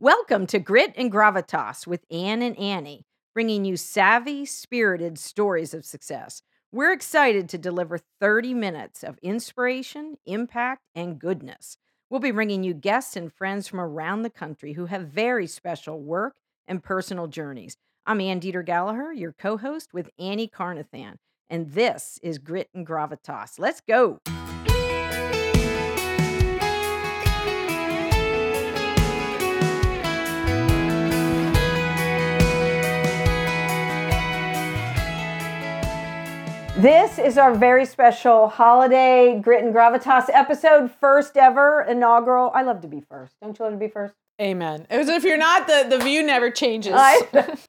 Welcome to Grit and Gravitas with Anne and Annie, bringing you savvy, spirited stories of success. We're excited to deliver 30 minutes of inspiration, impact, and goodness. We'll be bringing you guests and friends from around the country who have very special work and personal journeys. I'm Ann Dieter Gallagher, your co host with Annie Carnathan, and this is Grit and Gravitas. Let's go. This is our very special holiday Grit and Gravitas episode, first ever inaugural. I love to be first. Don't you love to be first? Amen. As if you're not, the, the view never changes.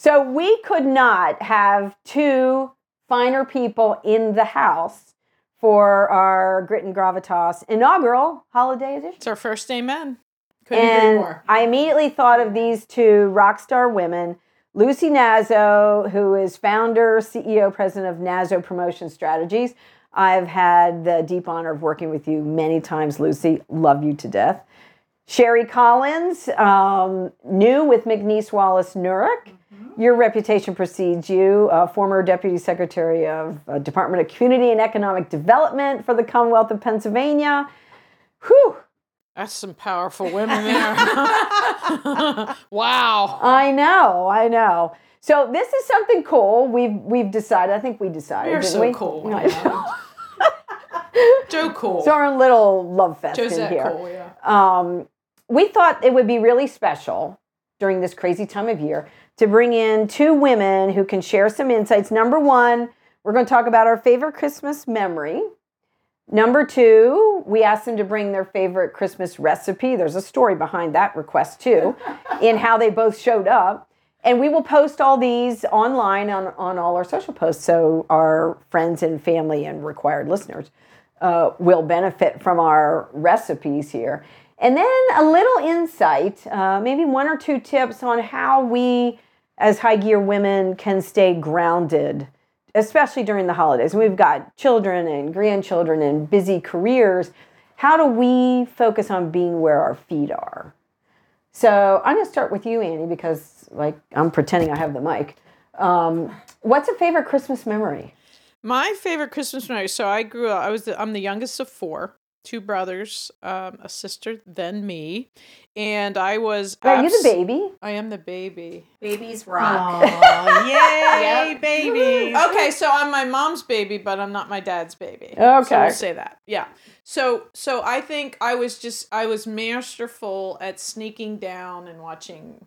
So we could not have two finer people in the house for our Grit and Gravitas inaugural holiday edition. It's our first amen. Couldn't agree And more. I immediately thought of these two rock star women. Lucy Nazzaro, who is founder, CEO, president of Nazzaro Promotion Strategies. I've had the deep honor of working with you many times, Lucy. Love you to death. Sherry Collins, um, new with McNees Wallace Nurick. Your reputation precedes you, uh, former Deputy Secretary of uh, Department of Community and Economic Development for the Commonwealth of Pennsylvania. Whew, That's some powerful women there. wow. I know, I know. So this is something cool. We've we've decided. I think we decided. You're so we? cool. Yeah. Joe Cool. It's our little love fest in here. Cool, yeah. Um, we thought it would be really special during this crazy time of year to bring in two women who can share some insights. Number one, we're going to talk about our favorite Christmas memory. Number two, we asked them to bring their favorite Christmas recipe. There's a story behind that request too, in how they both showed up. And we will post all these online on, on all our social posts so our friends and family and required listeners uh, will benefit from our recipes here. And then a little insight, uh, maybe one or two tips on how we, as high gear women, can stay grounded, especially during the holidays. We've got children and grandchildren and busy careers. How do we focus on being where our feet are? So I'm going to start with you, Annie, because like I'm pretending I have the mic. Um, what's a favorite Christmas memory? My favorite Christmas memory. So I grew up. I was. The, I'm the youngest of four. Two brothers, um, a sister, then me, and I was. Are you the baby? I am the baby. Babies rock. yay, baby! Okay, so I'm my mom's baby, but I'm not my dad's baby. So Okay. we'll say that. Yeah. So so I think I was just I was masterful at sneaking down and watching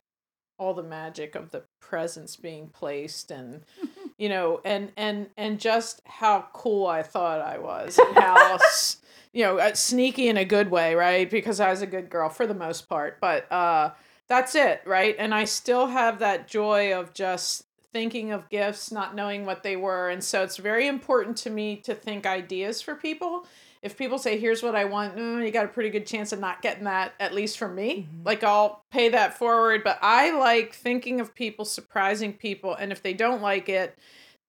all the magic of the presents being placed and you know and and and just how cool I thought I was and how s- you know uh, sneaky in a good way right? Because I was a good girl for the most part but uh that's it right? And I still have that joy of just thinking of gifts not knowing what they were. And so it's very important to me to think ideas for people. If people say here's what i want mm, you got a pretty good chance of not getting that at least from me like i'll pay that forward. But i like thinking of people surprising people. And if they don't like it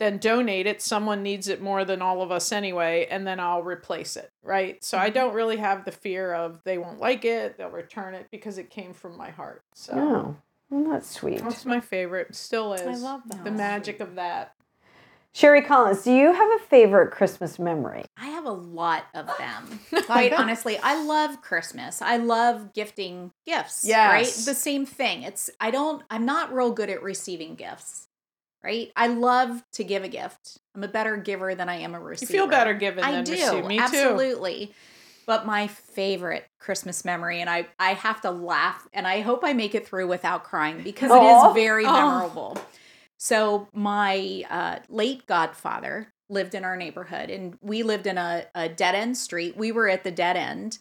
then donate it someone needs it more than all of us anyway and then i'll replace it right so i mm-hmm. don't really have the fear of they won't like it they'll return it because it came from my heart so Oh, well, that's sweet. that's my favorite still is I love that. the magic of that Sherry Collins, do you have a favorite Christmas memory? I have a lot of them. Quite honestly, I love Christmas. I love gifting gifts. Right? Yes. The same thing. It's I don't I'm not real good at receiving gifts. Right? I love to give a gift. I'm a better giver than I am a receiver. you feel better giving I than do. receive me too absolutely. But my favorite Christmas memory, and I, I have to laugh, and I hope I make it through without crying because it Aw. is very Oh. memorable. So my uh, late godfather lived in our neighborhood, and we lived in a, a dead end street. We were at the dead end,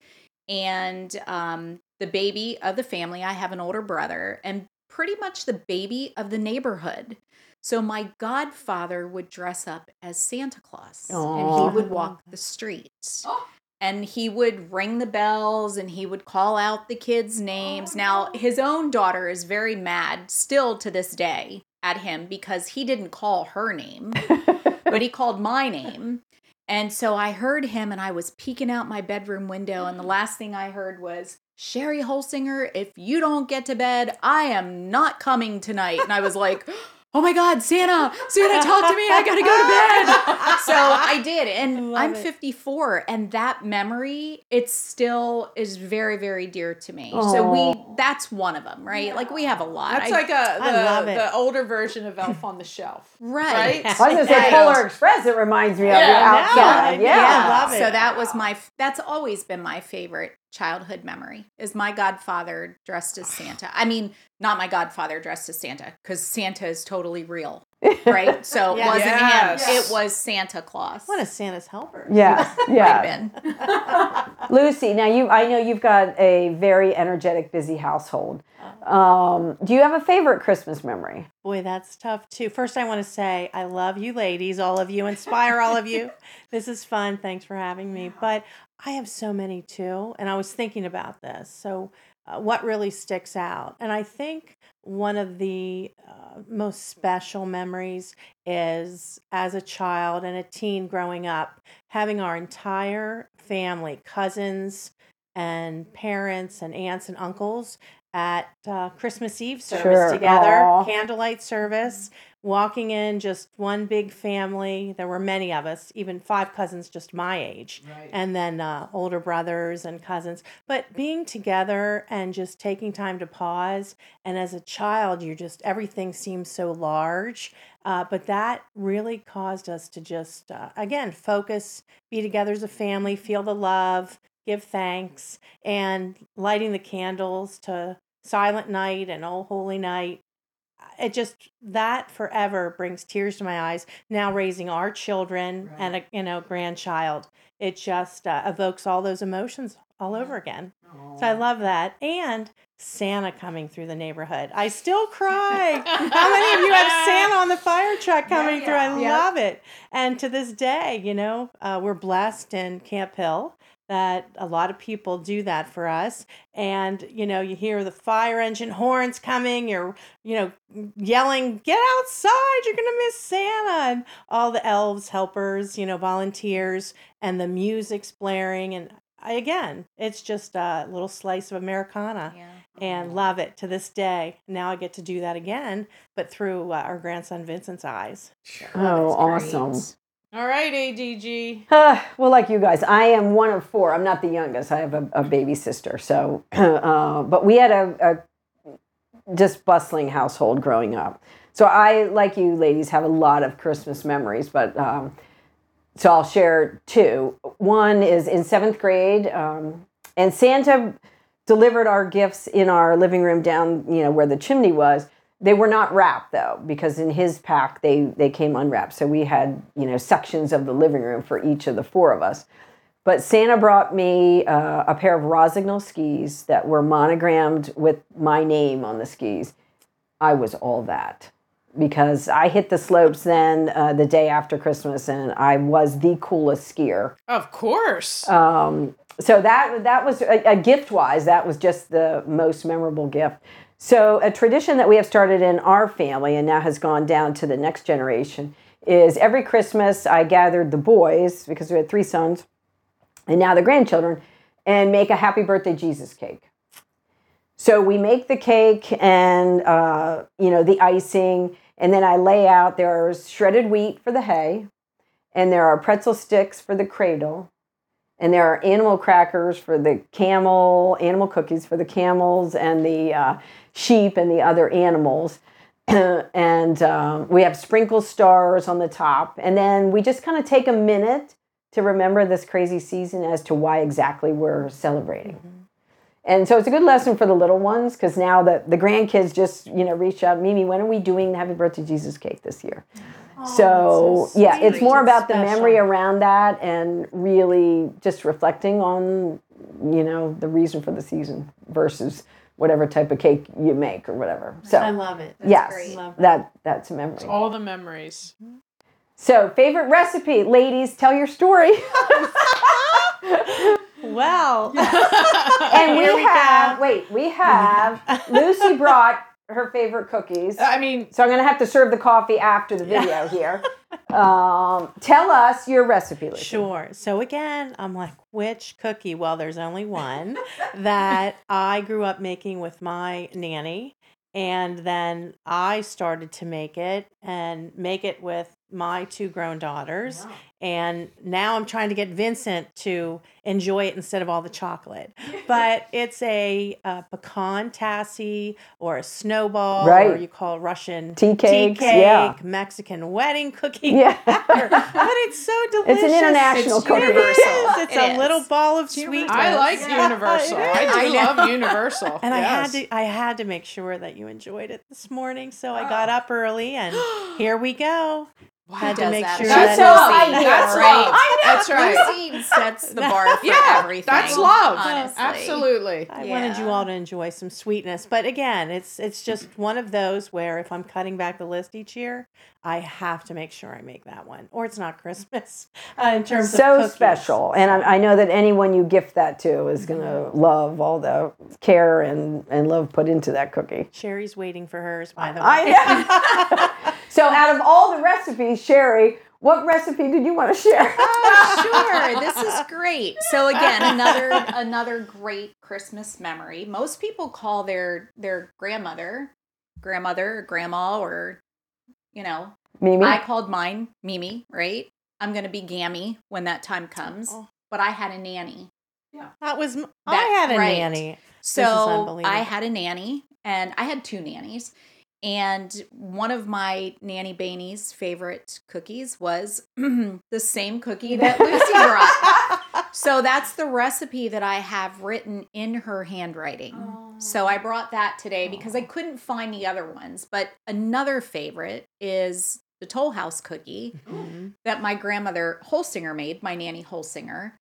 and um, the baby of the family. I have an older brother, and pretty much the baby of the neighborhood. So my godfather would dress up as Santa Claus, and he would walk the streets. Oh. And he would ring the bells and he would call out the kids' names. Now, oh, his own daughter is very mad still to this day at him because he didn't call her name, but he called my name. And so I heard him and I was peeking out my bedroom window, and the mm-hmm. last thing I heard was, Sherry Holsinger, if you don't get to bed, I am not coming tonight. And I was like, oh my God, Santa, Santa, talk to me. I gotta go to bed. so I did. And Love I'm it. 54. And that memory, it still is very, very dear to me. So we, that's one of them, right? Like we have a lot. That's I- like a, the, the older version of Elf on the Shelf. Right. Right? I was gonna say Polar Express. It reminds me of Yeah, you no, outside. I- yeah. yeah, I love it. So that was my that's always been my favorite childhood memory is my godfather dressed as Santa. I mean, not my godfather dressed as Santa cuz Santa is totally real, right? So it wasn't Yes. him. It was Santa Claus. One of Santa's helper! Yeah, Might yeah. have been. Lucy, now you, I know you've got a very energetic, busy household. Um, do you have a favorite Christmas memory? Boy, that's tough too. First, I want to say I love you, ladies, all of you, inspire all of you. This is fun. Thanks for having me. But I have so many too, and I was thinking about this. So, uh, what really sticks out? And I think one of the uh, most special memories is as a child and a teen growing up, having our entire family, cousins, and parents, and aunts and uncles at uh, Christmas Eve service Sure. together, Aw. candlelight service, walking in just one big family. There were many of us, even five cousins just my age, and then uh, older brothers and cousins. But being together and just taking time to pause. And as a child, you just, everything seems so large. Uh, but that really caused us to just, uh, again, focus, be together as a family, feel the love, give thanks, and lighting the candles to Silent Night and Oh Holy Night. It just that forever brings tears to my eyes. Now raising our children and a you know grandchild, it just uh, evokes all those emotions all over again. So I love that, and Santa coming through the neighborhood. I still cry. How many of you have Santa on the fire truck coming through? I Yeah. love it. And to this day, you know, uh, we're blessed in Camp Hill that a lot of people do that for us. And, you know, you hear the fire engine horns coming, you're, you know, yelling, get outside, you're going to miss Santa. And all the elves, helpers, you know, volunteers, and the music's blaring. And I, again, it's just a little slice of Americana Yeah. and love it to this day. Now I get to do that again, but through uh, our grandson Vincent's eyes. Oh, That's awesome. great. All right, ADG. Uh, well, like you guys, I am one of four. I'm not the youngest. I have a, a baby sister. So, uh, but we had a, a just bustling household growing up. So I, like you ladies, have a lot of Christmas memories. But um, so I'll share two. One is in seventh grade, um, and Santa delivered our gifts in our living room down, you know, where the chimney was. They were not wrapped though, because in his pack they they came unwrapped. So we had you know sections of the living room for each of the four of us. But Santa brought me uh, a pair of Rossignol skis that were monogrammed with my name on the skis. I was all that because I hit the slopes then uh, the day after Christmas, and I was the coolest skier. Of course. Um, so that that was a, a gift wise, that was just the most memorable gift. So a tradition that we have started in our family and now has gone down to the next generation is every Christmas I gathered the boys because we had three sons and now the grandchildren and make a happy birthday Jesus cake. So we make the cake and uh, you know the icing, and then I lay out there's shredded wheat for the hay, and there are pretzel sticks for the cradle, and there are animal crackers for the camel, animal cookies for the camels and the uh, sheep and the other animals. and um, we have sprinkle stars on the top. And then we just kind of take a minute to remember this crazy season as to why exactly we're celebrating. And so it's a good lesson for the little ones because now the, the grandkids just, you know, reach out, Mimi, when are we doing the Happy Birthday Jesus cake this year? Oh, so, so yeah, it's more It's about the memory around that and really just reflecting on, you know, the reason for the season versus whatever type of cake you make or whatever. So, I love it. yes, great. Love that that's a memory. All the memories. So, favorite recipe, ladies, tell your story. Well, and we we have go. wait, we have Lucy brought her favorite cookies. I mean, So I'm gonna have to serve the coffee after the video here. Um, tell us your recipe, Lucy. Sure. So again, I'm like, which cookie? Well, there's only one that I grew up making with my nanny. And then I started to make it and make it with my two grown daughters. And now I'm trying to get Vincent to enjoy it instead of all the chocolate. But it's a, uh pecan tassie or a snowball, right. or you call it Russian Tea cakes, tea cake, yeah. Mexican wedding cookie. Yeah. but it's so delicious. It's an international It's cookie. universal. It is. It's It a is. little ball of It's sweetness. I like Yeah, Universal. I do I love Universal. And I had to I had to make sure that you enjoyed it this morning. So I got up early and here we go. I had to make that. sure That's that so it's- ideal. That's right. love. That's right. Lucy sets the bar for Yeah, everything. that's love. Honestly. Absolutely. I wanted you all to enjoy some sweetness. But again, it's it's just one of those where if I'm cutting back the list each year, I have to make sure I make that one. Or it's not Christmas uh, in terms of so special. And I, I know that anyone you gift that to is going to love all the care and, and love put into that cookie. Sherry's waiting for hers, by the way. I know. so, out of all the recipes, Sherry, what recipe did you want to share? Oh, sure this is great so again another another great christmas memory most people call their their grandmother grandmother or grandma or you know Mimi? i called mine mimi right i'm gonna be gammy when that time comes Oh. but i had a nanny Yeah, That was m- I That- had a right. nanny. so unbelievable. I had a nanny, and I had two nannies. And one of my nanny Banie's favorite cookies was the same cookie that Lucy brought. So that's the recipe that I have written in her handwriting. So I brought that today because I couldn't find the other ones. But another favorite is the Toll House cookie Mhm. that my grandmother Holsinger made, my nanny Holsinger.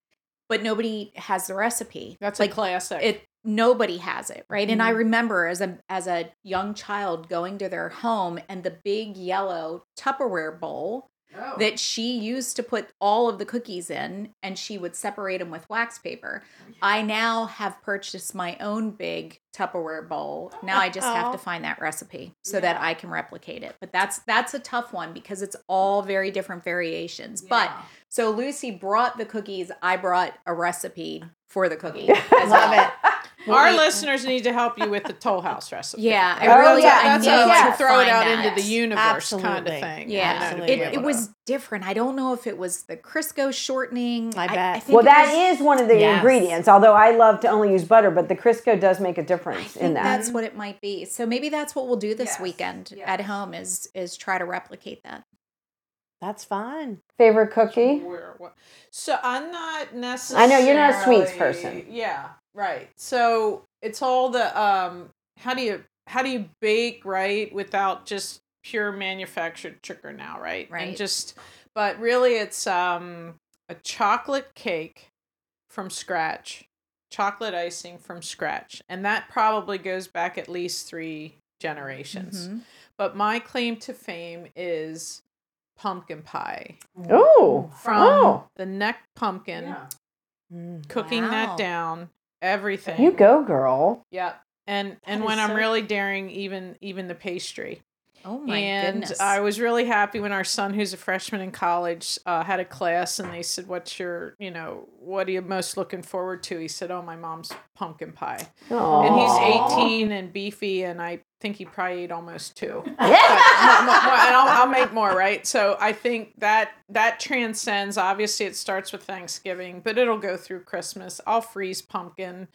But nobody has the recipe. That's like a classic. it nobody has it right and i Mhm. remember as a as a young child going to their home and the big yellow tupperware bowl Oh. that she used to put all of the cookies in and she would separate them with wax paper i now have purchased my own big tupperware bowl now i just have to Oh. find that recipe so that i can replicate it but that's that's a tough one because it's all very different variations but so lucy brought the cookies i brought a recipe for the cookie Love well. it. Our listeners need to help you with the Toll House recipe. Yeah, I Oh, really yeah, I that's need a, to to throw it out that. into the universe kind of thing. Yeah, you know, to Absolutely. be it, it was different. I don't know if it was the Crisco shortening. I bet. think well, it that was- is one of the Yes. ingredients, although I love to only use butter, but the Crisco does make a difference think in that. that's what it might be. So maybe that's what we'll do this Yes, weekend yes. at home is is try to replicate that. That's fun. Favorite cookie? So I'm not necessarily. I know you're not a sweets person. Yeah, right. So it's all the um. How do you how do you bake right without just pure manufactured sugar now, right? Right. And just, but really, it's um a chocolate cake from scratch, chocolate icing from scratch, and that probably goes back at least three generations. Mhm. But my claim to fame is pumpkin pie Oh, from oh, the neck pumpkin, Mm. cooking Wow. that down, everything. you go, girl. Yep. And and That when is I'm so- really daring, even even the pastry. Oh my and goodness! I was really happy when our son, who's a freshman in college, uh, had a class, and they said, "What's your, you know, what are you most looking forward to?" He said, "Oh, my mom's pumpkin pie." And he's 18 and beefy, and I think he probably ate almost two. Yeah. But more- more- more- and I'll, I'll make more, right? So I think that that transcends. Obviously, it starts with Thanksgiving, but it'll go through Christmas. I'll freeze pumpkin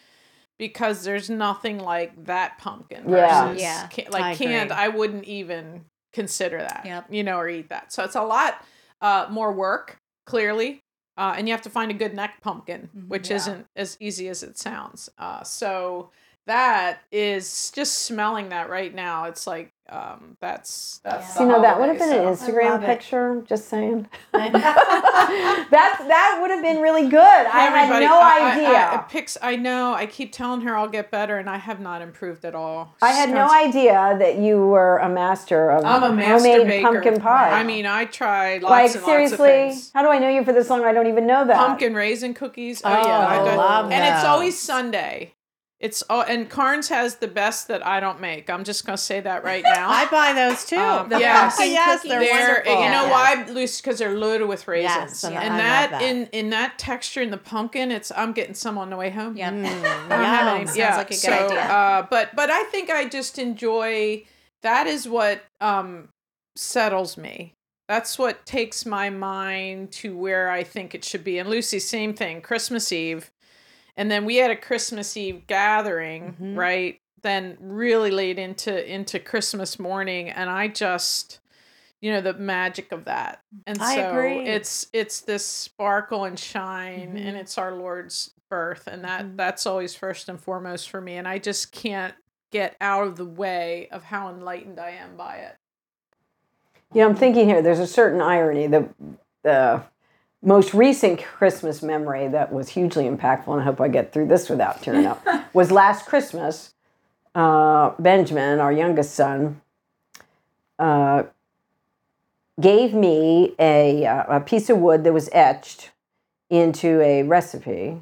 because there's nothing like that pumpkin. Yeah. versus Yeah. ca- I like canned, agree. I wouldn't even consider that. Yep. You know, or eat that. So it's a lot uh, more work, clearly. Uh, and you have to find a good neck pumpkin, Mhm. which Yeah. isn't as easy as it sounds. Uh, so that is just smelling that right now. It's like um, that's that's. Yeah. You know, that would have holiday, been an Instagram love it. picture. Just saying. I that that would have been really good. I had no I- I- idea. I, I, pics, I know. I keep telling her I'll get better, and I have not improved at all. I had no const- idea that you were a master of I'm a master homemade baker. pumpkin pie. I mean, I tried lots like and seriously, lots of how do I know you for this long? I don't even know that. Pumpkin raisin cookies. Oh, Oh, yeah, I I've done- and it's always Sunday. It's all and Karns has the best that I don't make. I'm just gonna say that right now. I buy those too. Um, The yes. yes, they're, They're, wonderful. you know Yeah. why, Lucy? Because they're loaded with raisins, Yes, and and I love that, that. in in that texture in the pumpkin, it's I'm getting some on the way home. Yeah. I don't have any- Sounds yeah, like a good so, idea. Uh, but but I think I just enjoy. That is what um, settles me. That's what takes my mind to where I think it should be. And Lucy, same thing. Christmas Eve, and then we had a Christmas Eve gathering, Mhm. right? Then really late into into Christmas morning, and I just you know the magic of that and I so agree. it's it's this sparkle and shine Mhm. and it's our lord's birth and that Mhm. that's always first and foremost for me and i just can't get out of the way of how enlightened i am by it You know, I'm thinking here, there's a certain irony. The, the most recent Christmas memory that was hugely impactful, and I hope I get through this without tearing up, was last Christmas. Uh, Benjamin, our youngest son, uh, gave me a, uh, a piece of wood that was etched into a recipe.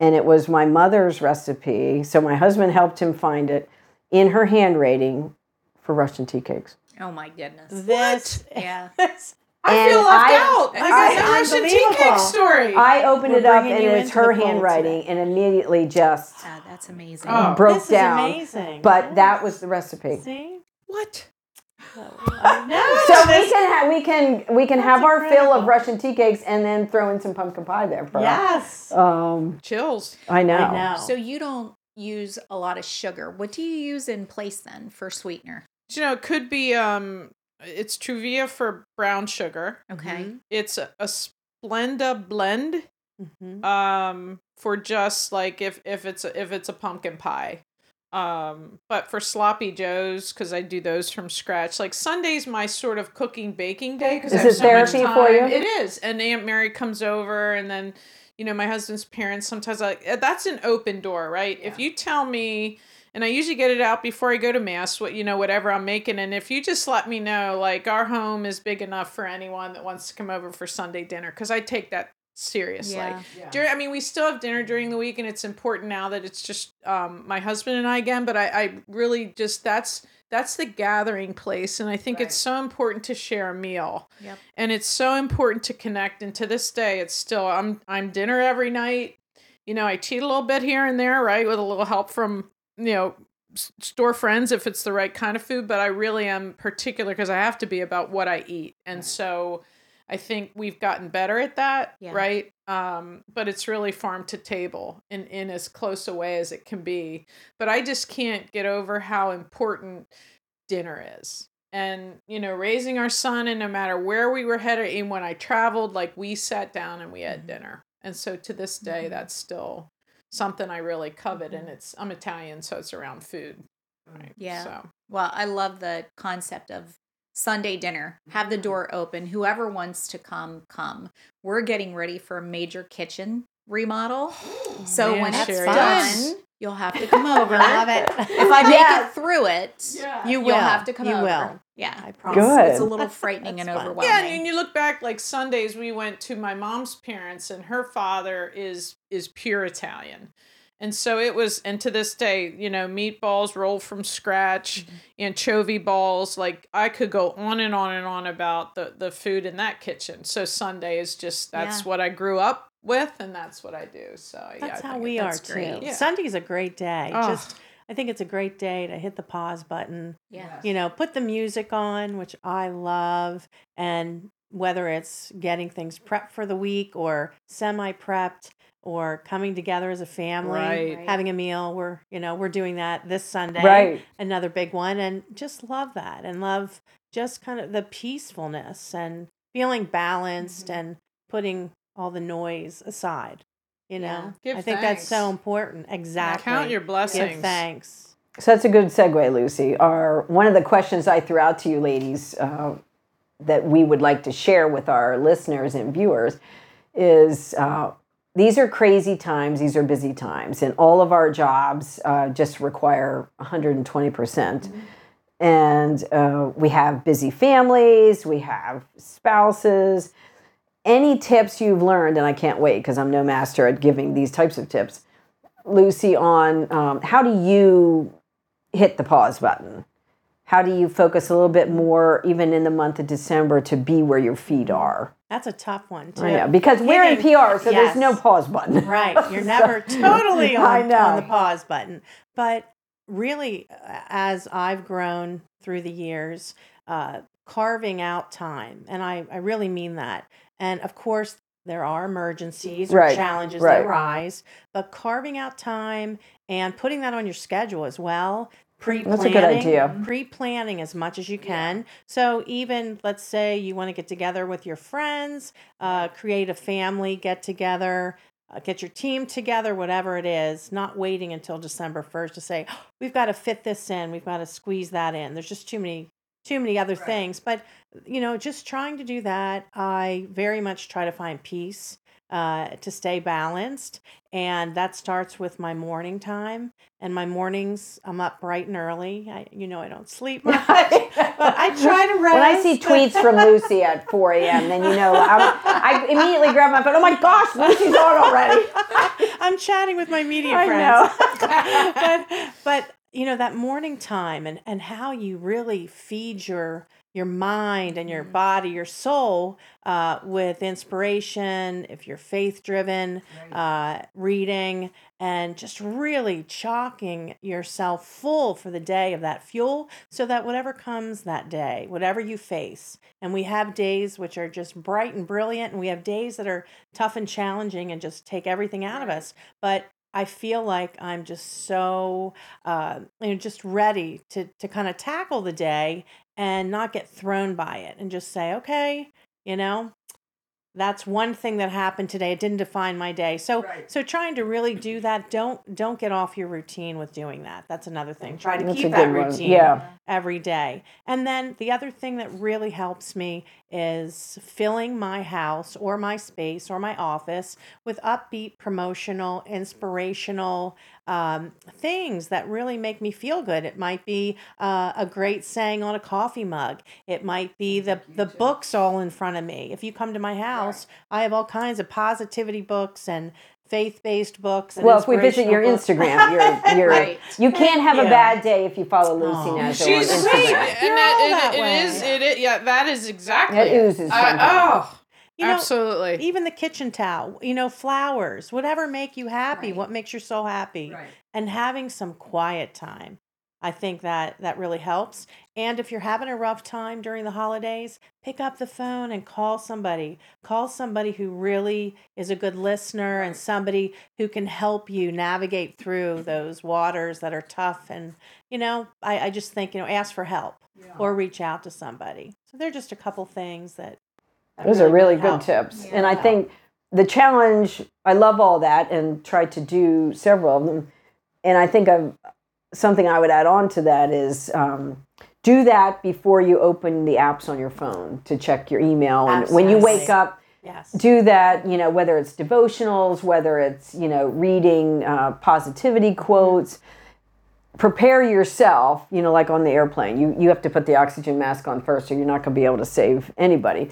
And it was my mother's recipe. So my husband helped him find it in her handwriting for Russian tea cakes. Oh my goodness. This, Yeah. this- i And feel left I- out i got I- russian tea cake unbelievable. story I opened We're it up and you it's into her handwriting today. and immediately just Ah, that's amazing. Oh. broke this is down. amazing. But that was the recipe. See? what So we can ha- we can we can That's have our fill of. Russian tea cakes and then throw in some pumpkin pie there. For Yes. Um, chills I know. I know. So you don't use a lot of sugar. What do you use in place then for sweetener? you know it could be um it's truvia for brown sugar Okay. Mhm. it's a, a splenda blend Mhm. um for just like if if it's a, if it's a pumpkin pie um but for sloppy joes because i do those from scratch like sunday's my sort of cooking baking day because Is I have it so much therapy for time. you? it is and aunt mary comes over and then you know my husband's parents sometimes like that's an open door right if you tell me and I usually get it out before I go to mass, what you know, whatever I'm making. And if you just let me know, like our home is big enough for anyone that wants to come over for Sunday dinner, because I take that seriously. Yeah. yeah. During, I mean, we still have dinner during the week, and it's important now that it's just um, my husband and I again. But I, I really just that's that's the gathering place, and I think it's so important to share a meal, Yep. and it's so important to connect. And to this day, it's still I'm I'm dinner every night. You know, I cheat a little bit here and there, right, with a little help from you know store friends if it's the right kind of food. But I really am particular because I have to be about what I eat, and so. I think we've gotten better at that, Yeah. right? Um, but it's really farm to table in, in as close a way as it can be. But I just can't get over how important dinner is. And, you know, raising our son, and no matter where we were headed, even when I traveled, like we sat down and we had dinner. And so to this day, that's still something I really covet. And mm-hmm. it's, I'm Italian, so it's around food. Mm, right. Yeah. So, Well, I love the concept of Sunday dinner. Have the mm-hmm. door open. Whoever wants to come, come. We're getting ready for a major kitchen remodel. So Man, when it's Sherry, done, that's- you'll have to come over. Love it. If I make Yeah. it through it, You will. you'll have to come You over. will. Yeah. I promise. Good. It's a little frightening and That's fun. overwhelming. Yeah, and you look back like Sundays we went to my mom's parents and her father is is pure Italian. And so it was and to this day, you know, meatballs rolled from scratch, Mm-hmm. anchovy balls, like I could go on and on and on about the the food in that kitchen. So Sunday is just that's Yeah. what I grew up with and that's what I do. So yeah, That's I how we it- are that's too. great. Yeah. Sunday's a great day. Oh. Just I think it's a great day to hit the pause button. yeah. You know, put the music on, which I love, and whether it's getting things prepped for the week or semi prepped or coming together as a family, Right. having a meal. We're you know we're doing that this Sunday. Right. another big one and just love that and love just kind of the peacefulness and feeling balanced Mm-hmm. and putting all the noise aside you know Yeah. Give i think that's so important exactly Count your blessings. give blessings. thanks So that's a good segue, Lucy. Our one of the questions I threw out to you, ladies, uh, that we would like to share with our listeners and viewers is uh, these are crazy times. These are busy times, and all of our jobs uh, just require 120 percent. And uh, we have busy families. We have spouses. Any tips you've learned, and I can't wait because I'm no master at giving these types of tips Lucy, on um, how do you hit the pause button? How do you focus a little bit more, even in the month of December, to be where your feet are? That's a tough one too. I know because we're in PR, so there's no pause button. Right. You're never totally on, on the pause button. But really, uh, as I've grown through the years, uh, carving out time, and I, I really mean that. And of course, there are emergencies or Right, challenges right. that arise, but carving out time and putting that on your schedule as well. Pre-planning, That's a good idea. Pre-planning as much as you can. So even let's say you want to get together with your friends, uh, create a family get together, uh, get your team together, whatever it is. Not waiting until December first to say "Oh, we've got to fit this in, we've got to squeeze that in. There's just too many too many other things. But you know, just trying to do that, I very much try to find peace. Uh, to stay balanced, and that starts with my morning time. And my mornings, I'm up bright and early. I, you know, I don't sleep much, but I try to rest. When I see tweets from Lucy at 4 a.m., then you know I'm, I immediately grab my phone. Oh my gosh, Lucy's on already. I'm chatting with my media friends. I friends. but but you know that morning time and and how you really feed your your mind and your body, your soul uh, with inspiration. If you're faith driven, uh, reading and just really chalking yourself full for the day of that fuel, so that whatever comes that day, whatever you face, and we have days which are just bright and brilliant, and we have days that are tough and challenging and just take everything out of us. But I feel like I'm just so, uh, you know, just ready to to kind of tackle the day and not get thrown by it, and just say, okay, you know, that's one thing that happened today. It didn't define my day. So so trying to really do that. Don't don't get off your routine with doing that. That's another thing. Try to That's keep that routine Yeah. every day. And then the other thing that really helps me is filling my house or my space or my office with upbeat, promotional, inspirational um, things that really make me feel good. It might be uh, a great saying on a coffee mug. It might be the the books all in front of me. If you come to my house, I have all kinds of positivity books and faith based books. And Well, if we visit your books. Instagram, you're, you're Right. you can't have a bad day if you follow Lucy Aw. Nash on She's Instagram. sweet, and You're that, all and it- it way. is. It is. Yeah, that is exactly. It oozes I- from her. oh, You know, absolutely. even the kitchen towel, you know, flowers, whatever make you happy, Right. what makes you so happy, Right. and having some quiet time. I think that that really helps. And if you're having a rough time during the holidays, pick up the phone and call somebody. Call somebody who really is a good listener and somebody who can help you navigate through mm-hmm. those waters that are tough. And, you know, I, I just think, you know, ask for help or reach out to somebody. So they're just a couple things that. That Those are really good tips. And I think the challenge, I love all that and try to do several of them. And I think I've, something I would add on to that is um, do that before you open the apps on your phone to check your email. And when you wake up, Yes. do that, you know, whether it's devotionals, whether it's, you know, reading uh, positivity quotes. Prepare yourself, you know, like on the airplane. You, you have to put the oxygen mask on first, or you're not going to be able to save anybody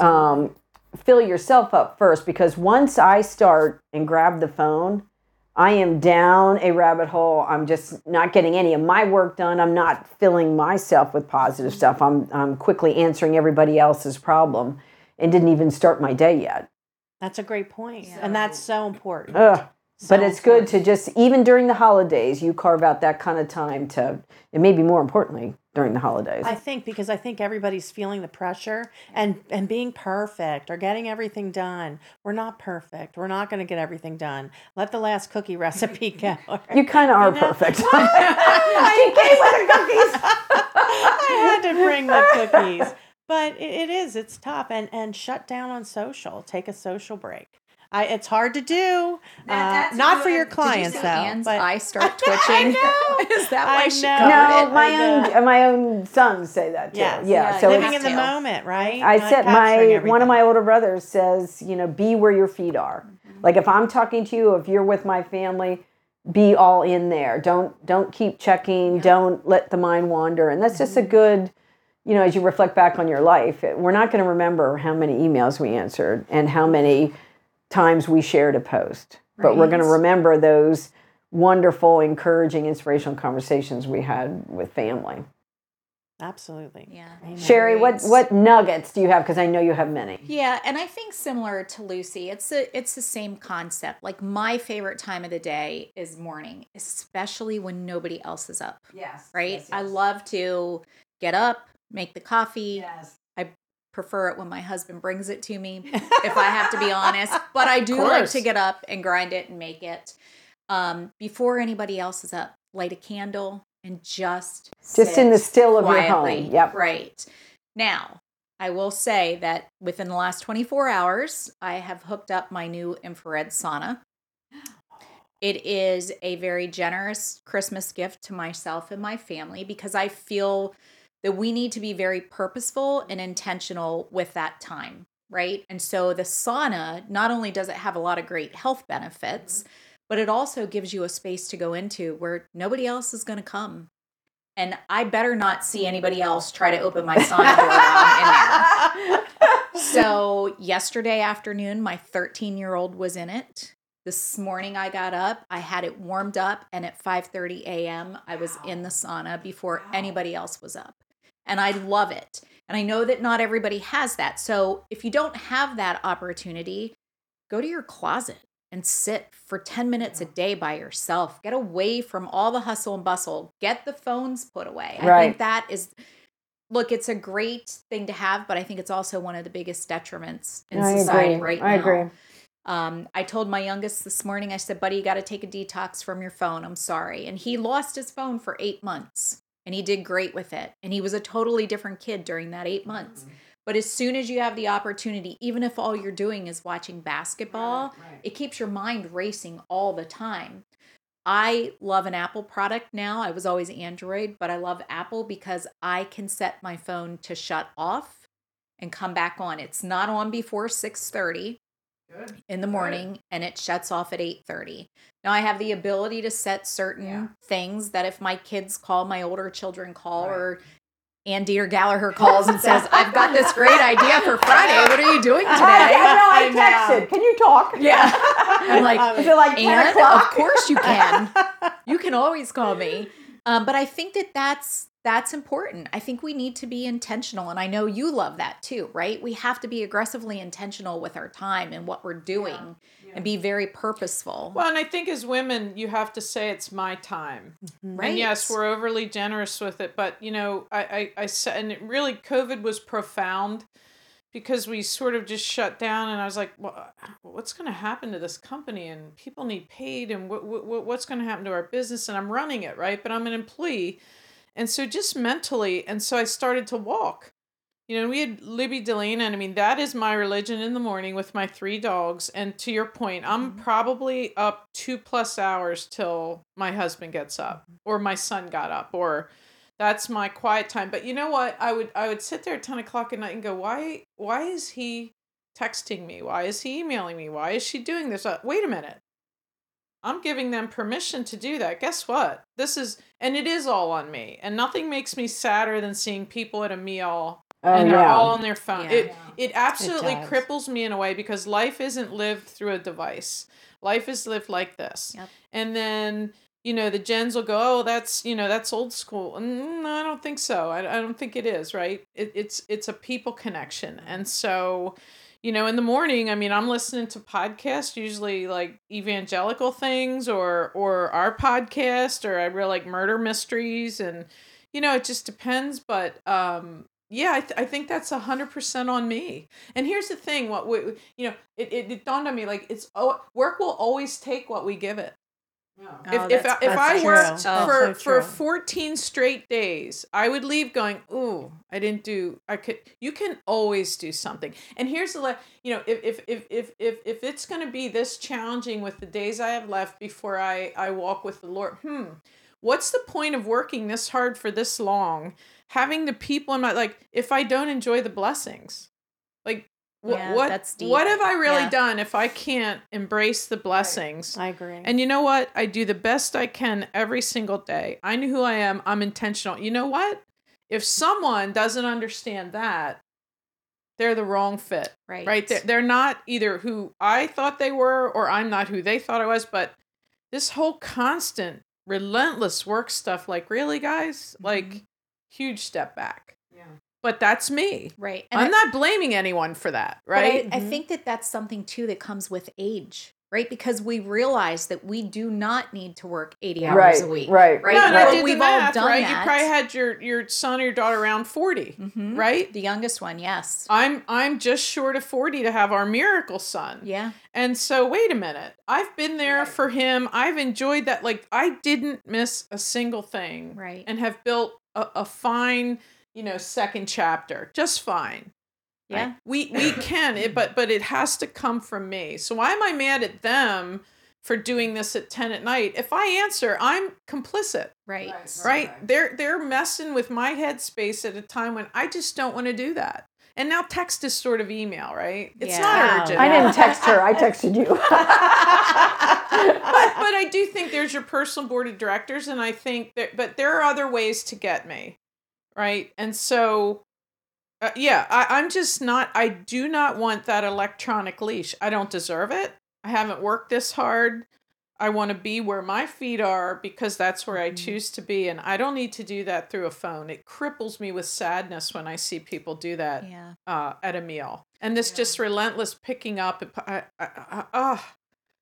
um, fill yourself up first because once I start and grab the phone, I am down a rabbit hole. I'm just not getting any of my work done. I'm not filling myself with positive stuff. I'm, I'm quickly answering everybody else's problem and didn't even start my day yet. That's a great point. And that's so important. Ugh. But it's good to just, even during the holidays, you carve out that kind of time to, and maybe more importantly, during the holidays. I think because I think everybody's feeling the pressure and and being perfect or getting everything done. We're not perfect. We're not going to get everything done. Let the last cookie recipe go. you kind of are know? perfect. she came with her cookies. I had to bring the cookies. But it, it is. It's tough. And and shut down on social. Take a social break. I, it's hard to do. Uh, not for your clients Did you though. say Anne's but I start twitching. I Is that why I she know. covered No, my I know. own my own sons say that too. Yes. Yeah, Yeah, so living in the to. moment, right? I Not said capturing my one of my older brothers says, you know, be where your feet are. Like if I'm talking to you, if you're with my family, be all in there. Don't don't keep checking. Don't let the mind wander. And that's just a good, you know, as you reflect back on your life, we're not going to remember how many emails we answered and how many times we shared a post, but we're going to remember those wonderful, encouraging, inspirational conversations we had with family. Absolutely. Yeah. Sherry, what what nuggets do you have? Because I know you have many. Yeah, and I think similar to Lucy, it's a it's the same concept. Like my favorite time of the day is morning, especially when nobody else is up. Yes. Right? I love to get up, make the coffee. Yes. Prefer it when my husband brings it to me, if I have to be honest. But I do like to get up and grind it and make it um, before anybody else is up. Light a candle and just Just in the still of your quietly. home. Yep. Right. Now, I will say that within the last 24 hours, I have hooked up my new infrared sauna. It is a very generous Christmas gift to myself and my family because I feel that we need to be very purposeful and intentional with that time, right? And so the sauna, not only does it have a lot of great health benefits, mm-hmm. but it also gives you a space to go into where nobody else is going to come. And I better not see anybody else try to open my sauna door while I'm in there. So yesterday afternoon, my 13 year old was in it. This morning I got up, I had it warmed up, and at 5:30 a.m. I was in the sauna before anybody else was up. And I love it. And I know that not everybody has that. So if you don't have that opportunity, go to your closet and sit for 10 minutes a day by yourself. Get away from all the hustle and bustle. Get the phones put away. I think that is look, it's a great thing to have, but I think it's also one of the biggest detriments in I society agree. right I now. agree. Um, I told my youngest this morning, I said, buddy, you got to take a detox from your phone. I'm sorry. And he lost his phone for eight months and he did great with it. And he was a totally different kid during that eight months. Mm-hmm. But as soon as you have the opportunity, even if all you're doing is watching basketball, it keeps your mind racing all the time. I love an Apple product now. I was always Android, but I love Apple because I can set my phone to shut off and come back on. It's not on before 6:30 in the morning and it shuts off at 8:30. Now I have the ability to set certain Yeah. things that if my kids call, my older children call or Ann Dieter Gallagher calls and says, "I've got this great idea for Friday. What are you doing I, today?" know, I I know. texted. Can you talk? Yeah. I'm like, Is it like 10 o'clock? of course you can. you can always call me. Um, but I think that that's that's important. I think we need to be intentional, and I know you love that too, right? We have to be aggressively intentional with our time and what we're doing, and be very purposeful. Well, and I think as women, you have to say it's my time. Mm-hmm. right? And yes, we're overly generous with it, but you know, I, I, I said, and it really, COVID was profound because we sort of just shut down, and I was like, well, what's going to happen to this company? And people need paid, and what, what, what's going to happen to our business? And I'm running it, right? But I'm an employee. And so just mentally, and so I started to walk. You know, we had Libby Delana, and I mean, that is my religion in the morning with my three dogs. And to your point, I'm probably up two plus hours till my husband gets up or my son got up, or that's my quiet time. But you know what? I would I would sit there at 10 o'clock at night and go, why why is he texting me? Why is he emailing me? Why is she doing this? Uh, wait a minute. I'm giving them permission to do that. Guess what? This is, and it is all on me. And nothing makes me sadder than seeing people at a meal Oh, and they're yeah. all on their phone. Yeah. It it absolutely does. cripples me in a way because life isn't lived through a device. Life is lived like this. Yep. And then you know the gens will go, oh, that's you know that's old school. Mm, I don't think so. I, I don't think it is. Right? It, it's it's a people connection, and so you know in the morning i mean i'm listening to podcasts usually like evangelical things or or our podcast or i really like murder mysteries and you know it just depends but um yeah i, th- I think that's a hundred percent on me. And here's the thing what we you know it, it, it dawned on me like it's oh work will always take what we give it Oh, if, I, if I worked true. For, so for 14 straight days, I would leave going, ooh, I didn't do, I could, you can always do something. And here's the, le- you know, if, if, if, if, if, if it's going to be this challenging with the days I have left before I, I walk with the Lord, hmm, what's the point of working this hard for this long? Having the people in my, like, if I don't enjoy the blessings, like, wh- Yeah, what, that's deep. what have I really Yeah. done if I can't embrace the blessings? I agree. And you know what? I do the best I can every single day. I know who I am. I'm intentional. You know what? If someone doesn't understand that, they're the wrong fit. Right. Right? They're, they're not either who I thought they were or I'm not who they thought I was, but this whole constant, relentless work stuff, like, really, guys? Like, mm-hmm. huge step back. Yeah. But that's me. Right. I'm I- not blaming anyone for that, right? I, I think that that's something too that comes with age, right? Because we realize that we do not need to work 80 hours Right, a week. right, Right. no, right. I we've the all done right? that. You probably had your your son or your daughter around 40, Mhm. right? The youngest one, yes. I'm I'm just short of 40 to have our miracle son. Yeah. And so wait a minute. I've been there for him. I've enjoyed that like I didn't miss a single thing. Right. And have built a, a fine, you know, second chapter. Just fine. Yeah. Right? We we can it but but it has to come from me. So why am I mad at them for doing this at 10 at night? If I answer, I'm complicit Right. right they're they're messing with my headspace at a time when i just don't want to do that and now text is sort of email right it's Yeah. not urgent I didn't text her. I texted you. but but i do think there's your personal board of directors and i think that but there are other ways to get me right? And so uh, yeah I, i'm just not i do not want that electronic leash. I don't deserve it. I haven't worked this hard. I want to be where my feet are because that's where i choose to be and i don't need to do that through a phone. It cripples me with sadness when i see people do that Yeah. uh, at a meal. And this just relentless picking up and pu- I, I, I.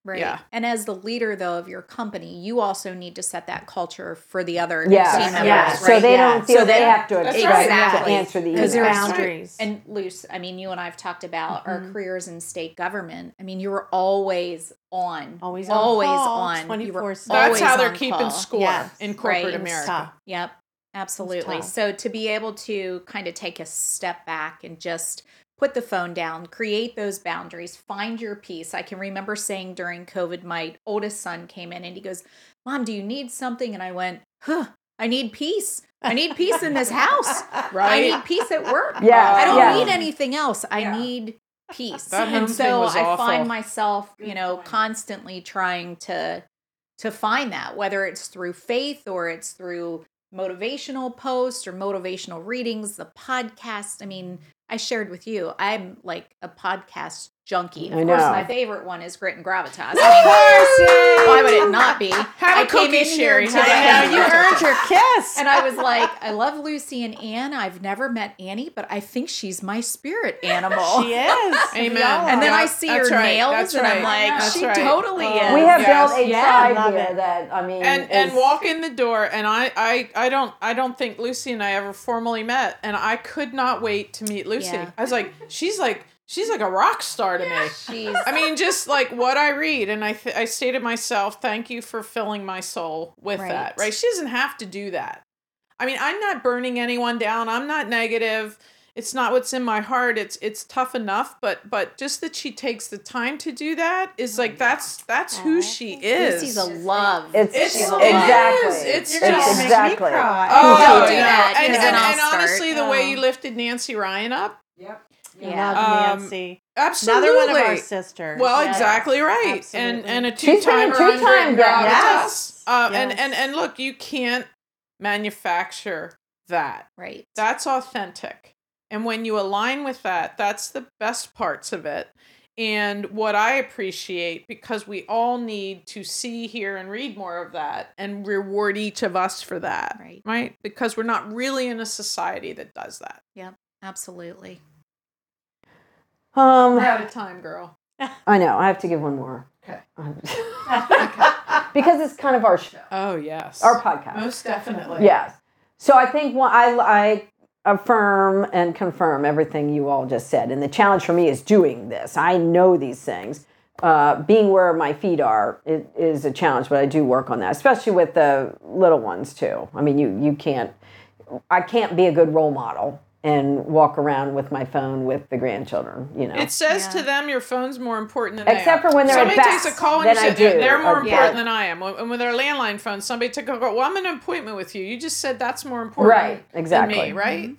Right. Yeah. And as the leader though of your company, you also need to set that culture for the other Yeah, team members, yeah. yes. right? So they Yeah. don't feel So they they- have to That's expect right. to Exactly. answer the Because email. That's boundaries. And Luce, I mean, you and I have talked about our Mhm. careers in state government. I mean, you were always on, Always on always call, on. 24/7. that's how they're keeping call. score Yes. in corporate Right. America. Yep, absolutely. So to be able to kind of take a step back and just put the phone down, create those boundaries, find your peace. I can remember saying during COVID, my oldest son came in and he goes, Mom, do you need something? And I went, Huh, I need peace. I need peace in this house. I need peace at work. Yeah, I don't yeah. need anything else. I Yeah. need peace. That home and so was I awful. find myself, you know, constantly trying to to find that, whether it's through faith or it's through motivational posts or motivational readings, the podcast. I mean, I shared with you, I'm like a podcast junkie. Of I course, know. my favorite one is Grit and Gravitas. Of course why would it not be? Have I a came cookie, in here Sherry. today. Have a you cookie. earned your kiss. And I was like, I love Lucy and Anne. I've never met Annie, but I think she's my spirit animal. she is. Amen. We And then are. I see that's her right, nails, that's and I'm like, that's she right. totally Oh. is. We have Yes. built a Yeah, tribe here it. that I mean and and walk in the door and I, I i don't i don't think lucy and i ever formally met and i could not wait to meet lucy Yeah. i was like she's like she's like a rock star to me She's I mean, just like what I read, and I th- I say to myself, "Thank you for filling my soul with Right. that." Right? She doesn't have to do that. I mean, I'm not burning anyone down. I'm not negative. It's not what's in my heart. It's it's tough enough, but but just that she takes the time to do that is oh, like that's that's who she is. Lucy's a love. it's, It's- She's a it love. exactly is. It's You're just- gonna it's make exactly me cry. Oh, Don't do yeah. that, And, 'cause and, then and honestly, the way Oh. you lifted Nancy Ryan up, Yep. Yeah. Love Um, Nancy. absolutely. Another one of our sisters. Well, Yeah. exactly right, Absolutely. and and a two been a timer two-time guest. Yes. Uh, And and and look, you can't manufacture that. right. That's authentic, and when you align with that, that's the best parts of it. And what I appreciate, because we all need to see, hear, and read more of that, and reward each of us for that, Right. Right? Because we're not really in a society that does that. Yep. Absolutely. Um, We're out of time, girl. I know. I have to give one more. Okay. because it's kind of our show, Oh yes, our podcast. most definitely. Yes. So I think one, I, I affirm and confirm everything you all just said. And the challenge for me is doing this. I know these things. Uh, being where my feet are it is a challenge, but I do work on that, especially with the little ones too. I mean, you you can't, I can't be a good role model and walk around with my phone with the grandchildren. You know, It says Yeah. to them your phone's more important than they Except are. for when they're at somebody takes a call and then you say they're, more important yeah. than I am. And when with their landline phone, somebody took a call. Well, I'm in an appointment with you. You just said that's more important, Right, exactly. Than me, right?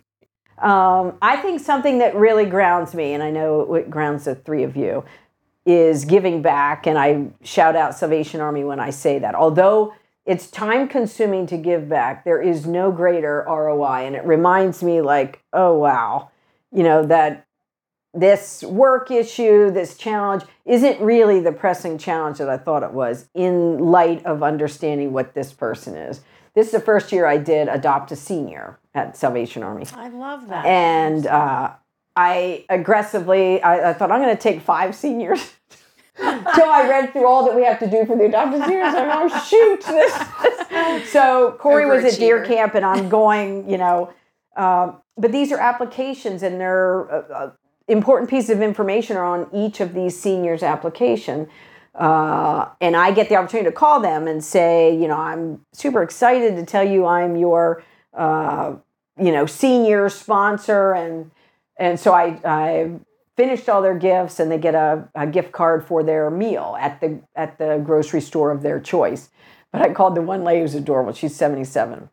Um, I think something that really grounds me, and I know it grounds the three of you, is giving back. And I shout out Salvation Army when I say that. Although it's time consuming to give back, there is no greater ROI. And it reminds me, like, oh, wow, you know, that this work issue, this challenge, isn't really the pressing challenge that I thought it was in light of understanding what this person is. This is the first year I did adopt a senior at Salvation Army. I love that. And uh, I aggressively, I, I thought I'm going to take five seniors. Until I read through all that we have to do for the adopted seniors, I'm like, oh shoot! This. so Corey was at deer camp, and I'm going. You know, um, but these are applications, and they're uh, uh, important pieces of information are on each of these seniors' application. Uh, and I get the opportunity to call them and say, you know, I'm super excited to tell you I'm your, uh, you know, senior sponsor, and and so I I finished all their gifts, and they get a, a gift card for their meal at the at the grocery store of their choice. But I called the one lady who's adorable. She's 77.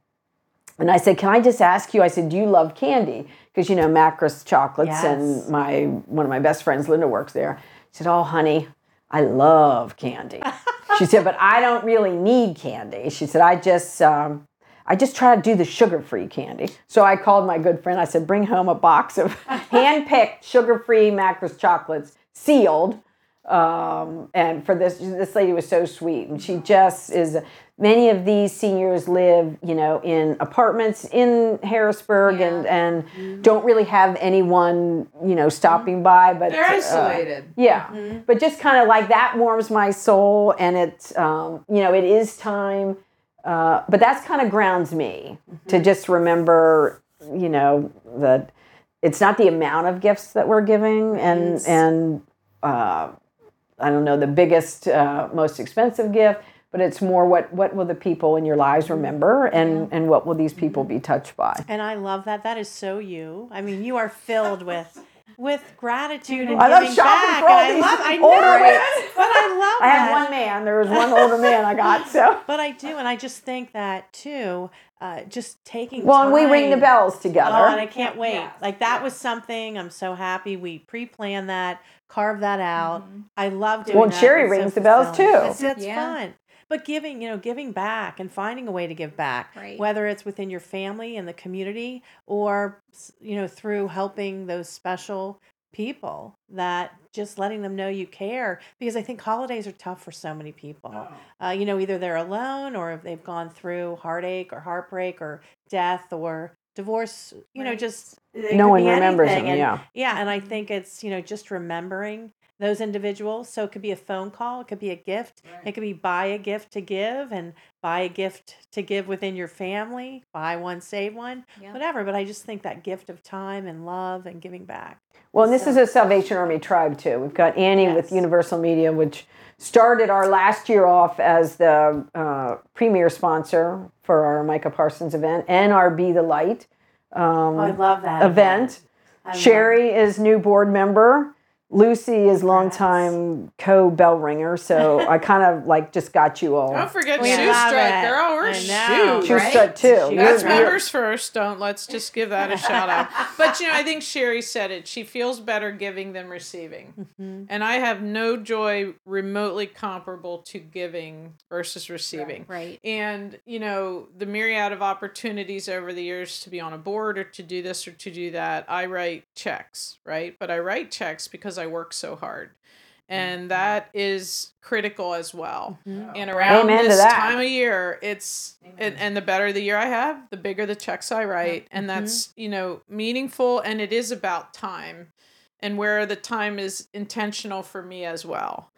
And I said, "Can I just ask you?" I said, "Do you love candy?" Because you know Macros chocolates, Yes. and my one of my best friends, Linda, works there. She said, "Oh, honey, I love candy." she said, "But I don't really need candy." She said, "I just, um, I just try to do the sugar-free candy." So I called my good friend. I said, "Bring home a box of hand-picked sugar-free Macros chocolates, sealed." um, and for this this lady was so sweet and she just is many of these seniors live you know in apartments in harrisburg and and don't really have anyone you know stopping by but They're uh, isolated. yeah but just kind of like that warms my soul and it's um, you know it is time uh, but that's kind of grounds me to just remember you know that it's not the amount of gifts that we're giving and and uh, I don't know the biggest, uh, most expensive gift, but it's more what what will the people in your lives remember, and and what will these people be touched by. And I love that. That is so you. I mean, you are filled with with gratitude and I love giving shopping back. for all and I love, I older know, men. but I love I had that. one man. There was one older man I got. So But I do, and I just think that too. Uh, just taking well, and we ring the time- bells Oh, and. I can't wait. Like that was something. I'm so happy we pre-planned that, carved that out. I love doing Well, and that. Sherry It's so rings the bells, too. That's, that's Yeah. fun. But giving, you know, giving back and finding a way to give back, Right. whether it's within your family and the community, or you know, through helping those special people that just letting them know you care because I think holidays are tough for so many people. Uh, you know, either they're alone or if they've gone through heartache or heartbreak or death or divorce, you know, just no one remembers them. and, Yeah. yeah, and I think it's, you know, just remembering those individuals. So it could be a phone call, it could be a gift, it could be buy a gift to give and buy a gift to give within your family, buy one, save one, Yeah. whatever. But I just think that gift of time and love and giving back. Well, and this is a Salvation Army tribe too. We've got Annie with Universal Media, which started our last year off as the uh, premier sponsor for our Micah Parsons event and our Be the Light um, I love that event. Sherry is new board member. Lucy is longtime co bell ringer. So I kind of like just got you all. Don't forget We Shoe love Strut, it. girl. We're I know. shoe. Shoe right? strut too. That's You're- members first. Don't let's just give that a shout out. But you know, I think Sherry said it. She feels better giving than receiving, mm-hmm. and I have no joy remotely comparable to giving versus receiving. Right. And you know, the myriad of opportunities over the years to be on a board or to do this or to do that, I write checks, right? But I write checks because I work so hard. And that is critical as well. And around Amen this time of year, it's and, and the better the year I have, the bigger the checks I write. And that's, you know, meaningful and it is about time and where the time is intentional for me as well.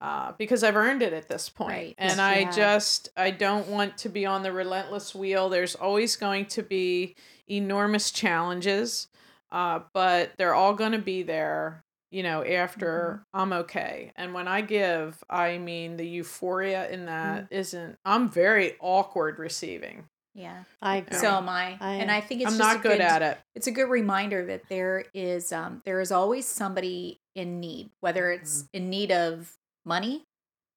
Uh, because I've earned it at this point. Right. And Yes, I just I don't want to be on the relentless wheel. There's always going to be enormous challenges. Uh, but they're all going to be there you know after i'm okay and when i give i mean the euphoria in that not i'm very awkward receiving Yeah. I agree. So am I. I- and I think it's i'm just not a good at it It's a good reminder that there is um, there is always somebody in need, whether it's Mm-hmm. in need of money,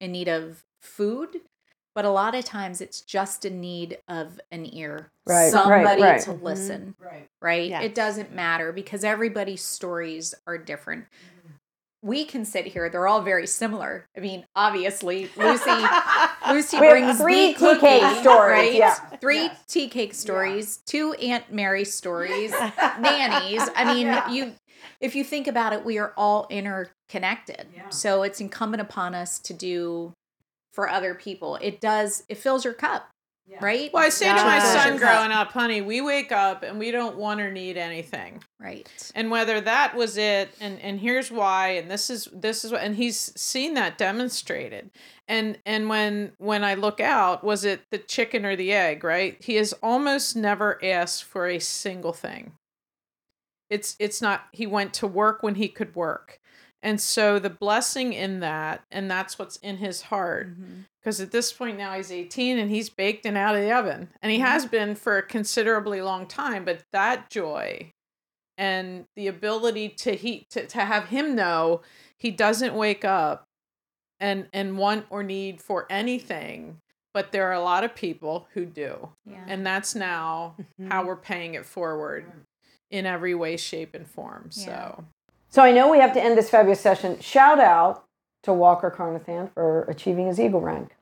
in need of food, but a lot of times it's just in need of an ear, Right, right, somebody right. to mm-hmm. listen. right Right? Yes. It doesn't matter because everybody's stories are different. Mm-hmm. we can sit here. They're all very similar. I mean, obviously, Lucy Lucy We have brings three the tea cake stories, right? yeah. Three tea cake stories, two Aunt Mary stories, nannies. I mean, you if you think about it, we are all interconnected. So it's incumbent upon us to do for other people. It does. It fills your cup, right? Well, I say to my Yeah. son Fills your cup. growing up, honey, we wake up and we don't want or need anything. right. and whether that was it and and here's why and this is this is what and he's seen that demonstrated and and when when i look out was it the chicken or the egg right he has almost never asked for a single thing it's it's not he went to work when he could work and so the blessing in that and that's what's in his heart. Mm-hmm. Because at this point now he's 18 and he's baked and out of the oven. And he mm-hmm. has been for a considerably long time but that joy and the ability to he to, to have him know he doesn't wake up and and want or need for anything but there are a lot of people who do. Yeah. and that's now mm-hmm. how we're paying it forward in every way shape and form. So So I know we have to end this fabulous session. Shout out to Walker Carnathan for achieving his Eagle rank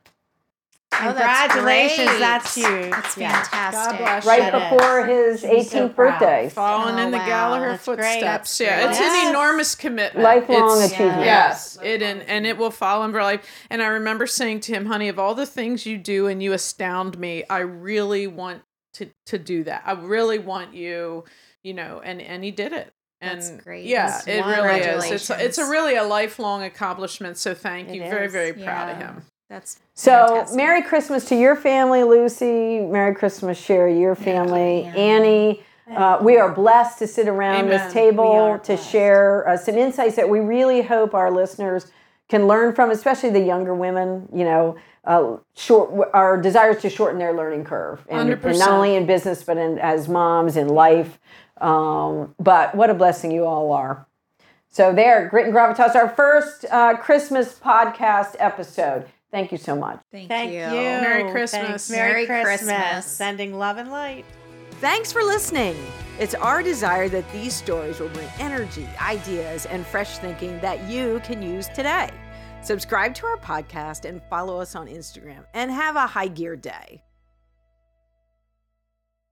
Oh, Congratulations, great. that's huge. That's Yeah. fantastic. God bless right That is. before his Should be so 18th birthday. following Oh, in the oh, wow. Gallagher That's footsteps. That's Yeah, great. it's Yes. an enormous commitment. Lifelong It's- achievement. Yes, it and, and it will follow him for life. And I remember saying to him, "Honey, of all the things you do and you astound me, I really want to to do that. I really want you, you know." And and he did it. And That's great. Yeah, That's it really is. It's it's a really a lifelong accomplishment. So thank It you. Very is. very proud of him. That's So, fantastic. Merry Christmas to your family, Lucy. Merry Christmas, Sherry, your family. Yeah. Annie, uh, we are blessed to sit around Amen. this table to share uh, some insights that we really hope our listeners can learn from, especially the younger women. You know, uh, short our desires to shorten their learning curve, and, and 100%. not only in business but in, as moms in life. Um, but what a blessing you all are. So there, Grit and Gravitas, our first uh, Christmas podcast episode. Thank you so much. Thank, Thank you. Merry Christmas. Thanks. Merry, Merry Christmas. Christmas. Sending love and light. Thanks for listening. It's our desire that these stories will bring energy, ideas, and fresh thinking that you can use today. Subscribe to our podcast and follow us on Instagram, and have a high gear day.